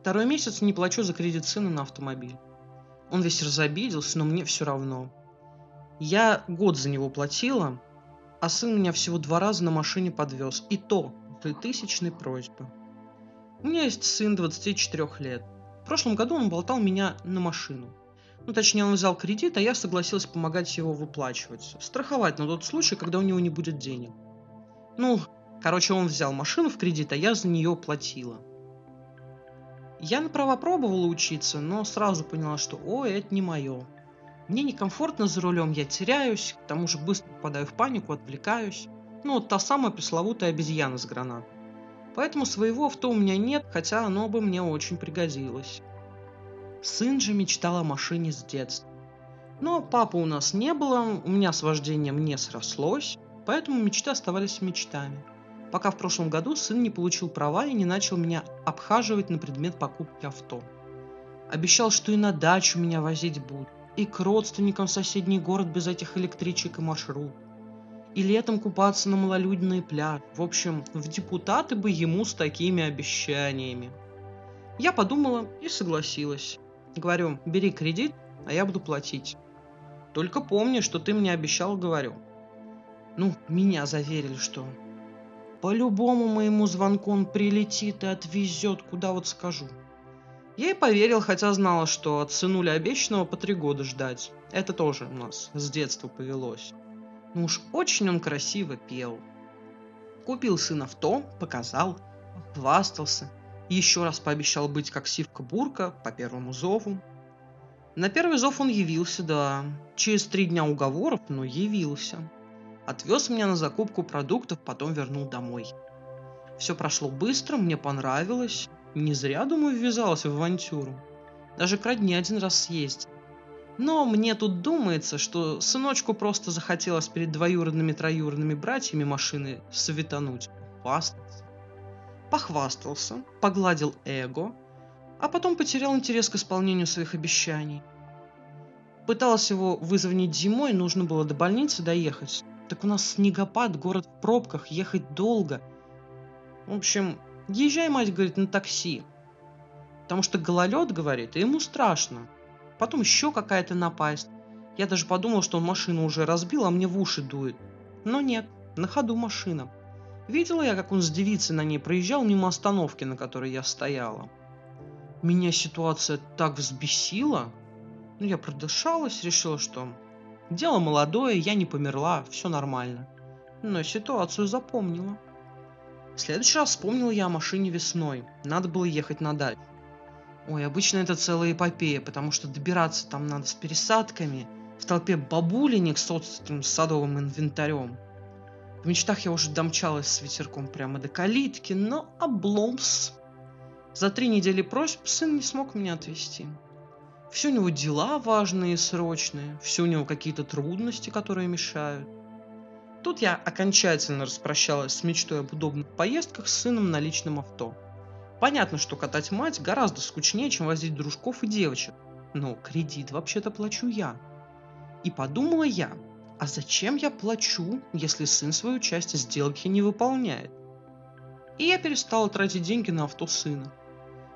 Второй месяц не плачу за кредит сына на автомобиль. Он весь разобиделся, но мне все равно. Я год за него платила, а сын меня всего два раза на машине подвез. И то при тысячной просьбе. У меня есть сын 24 лет. В прошлом году он болтал меня на машину. Ну, точнее, он взял кредит, а я согласилась помогать его выплачивать. Страховать на тот случай, когда у него не будет денег. Ну, короче, он взял машину в кредит, а я за нее платила. Я на права пробовала учиться, но сразу поняла, что ой, это не мое. Мне некомфортно за рулем, я теряюсь, к тому же быстро попадаю в панику, отвлекаюсь. Ну, вот та самая пресловутая обезьяна с гранатой. Поэтому своего авто у меня нет, хотя оно бы мне очень пригодилось. Сын же мечтал о машине с детства. Но папы у нас не было, у меня с вождением не срослось, поэтому мечты оставались мечтами пока в прошлом году сын не получил права и не начал меня обхаживать на предмет покупки авто. Обещал, что и на дачу меня возить будет, и к родственникам в соседний город без этих электричек и маршрут, и летом купаться на малолюдный пляж. В общем, в депутаты бы ему с такими обещаниями. Я подумала и согласилась. Говорю, бери кредит, а я буду платить. Только помни, что ты мне обещал, говорю. Ну, меня заверили, что по любому моему звонку он прилетит и отвезет, куда вот скажу. Я и поверил, хотя знала, что от сынуля обещанного по три года ждать. Это тоже у нас с детства повелось. Ну уж очень он красиво пел. Купил сын авто, показал, хвастался. Еще раз пообещал быть как сивка-бурка по первому зову. На первый зов он явился, да. Через три дня уговоров, но явился. Отвез меня на закупку продуктов, потом вернул домой. Все прошло быстро, мне понравилось. Не зря, думаю, ввязалась в авантюру. Даже к родне один раз съездил. Но мне тут думается, что сыночку просто захотелось перед двоюродными троюродными братьями машины светануть, хвастаться. Похвастался, погладил эго, а потом потерял интерес к исполнению своих обещаний. Пыталась его вызвонить зимой, нужно было до больницы доехать. Так у нас снегопад, город в пробках, ехать долго. В общем, езжай, мать говорит, на такси. Потому что гололед, говорит, и ему страшно. Потом еще какая-то напасть. Я даже подумал, что он машину уже разбил, а мне в уши дует. Но нет, на ходу машина. Видела я, как он с девицей на ней проезжал мимо остановки, на которой я стояла. Меня ситуация так взбесила. Ну, я продышалась, решила, что Дело молодое, я не померла, все нормально. Но ситуацию запомнила. В следующий раз вспомнил я о машине весной. Надо было ехать на дачу. Ой, обычно это целая эпопея, потому что добираться там надо с пересадками, в толпе бабулиник с отстранным садовым инвентарем. В мечтах я уже домчалась с ветерком прямо до калитки, но обломс. За три недели просьб сын не смог меня отвезти. Все у него дела важные и срочные, все у него какие-то трудности, которые мешают. Тут я окончательно распрощалась с мечтой об удобных поездках с сыном на личном авто. Понятно, что катать мать гораздо скучнее, чем возить дружков и девочек. Но кредит вообще-то плачу я. И подумала я, а зачем я плачу, если сын свою часть сделки не выполняет? И я перестала тратить деньги на авто сына.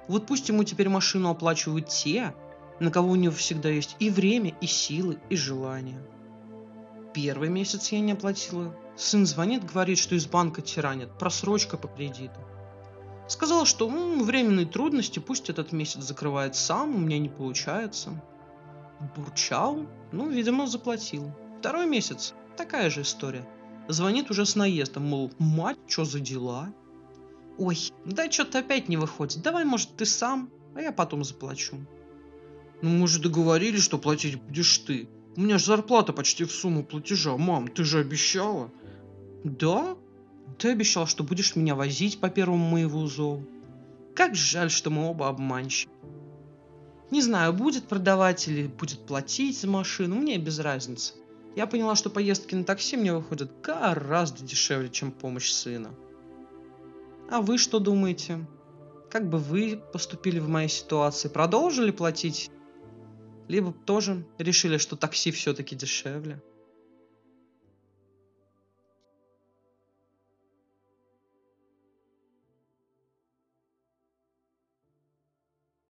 Вот пусть ему теперь машину оплачивают те, на кого у него всегда есть и время, и силы, и желание. Первый месяц я не оплатила. Сын звонит, говорит, что из банка тиранят, просрочка по кредиту. Сказал, что м, временные трудности, пусть этот месяц закрывает сам, у меня не получается. Бурчал, ну, видимо, заплатил. Второй месяц, такая же история. Звонит уже с наездом, мол, мать, что за дела? Ой, да что-то опять не выходит, давай, может, ты сам, а я потом заплачу. Ну мы же договорились, что платить будешь ты. У меня же зарплата почти в сумму платежа. Мам, ты же обещала. Да? Ты обещал, что будешь меня возить по первому моему зову. Как жаль, что мы оба обманщики. Не знаю, будет продавать или будет платить за машину, мне без разницы. Я поняла, что поездки на такси мне выходят гораздо дешевле, чем помощь сына. А вы что думаете? Как бы вы поступили в моей ситуации? Продолжили платить либо тоже решили, что такси все-таки дешевле.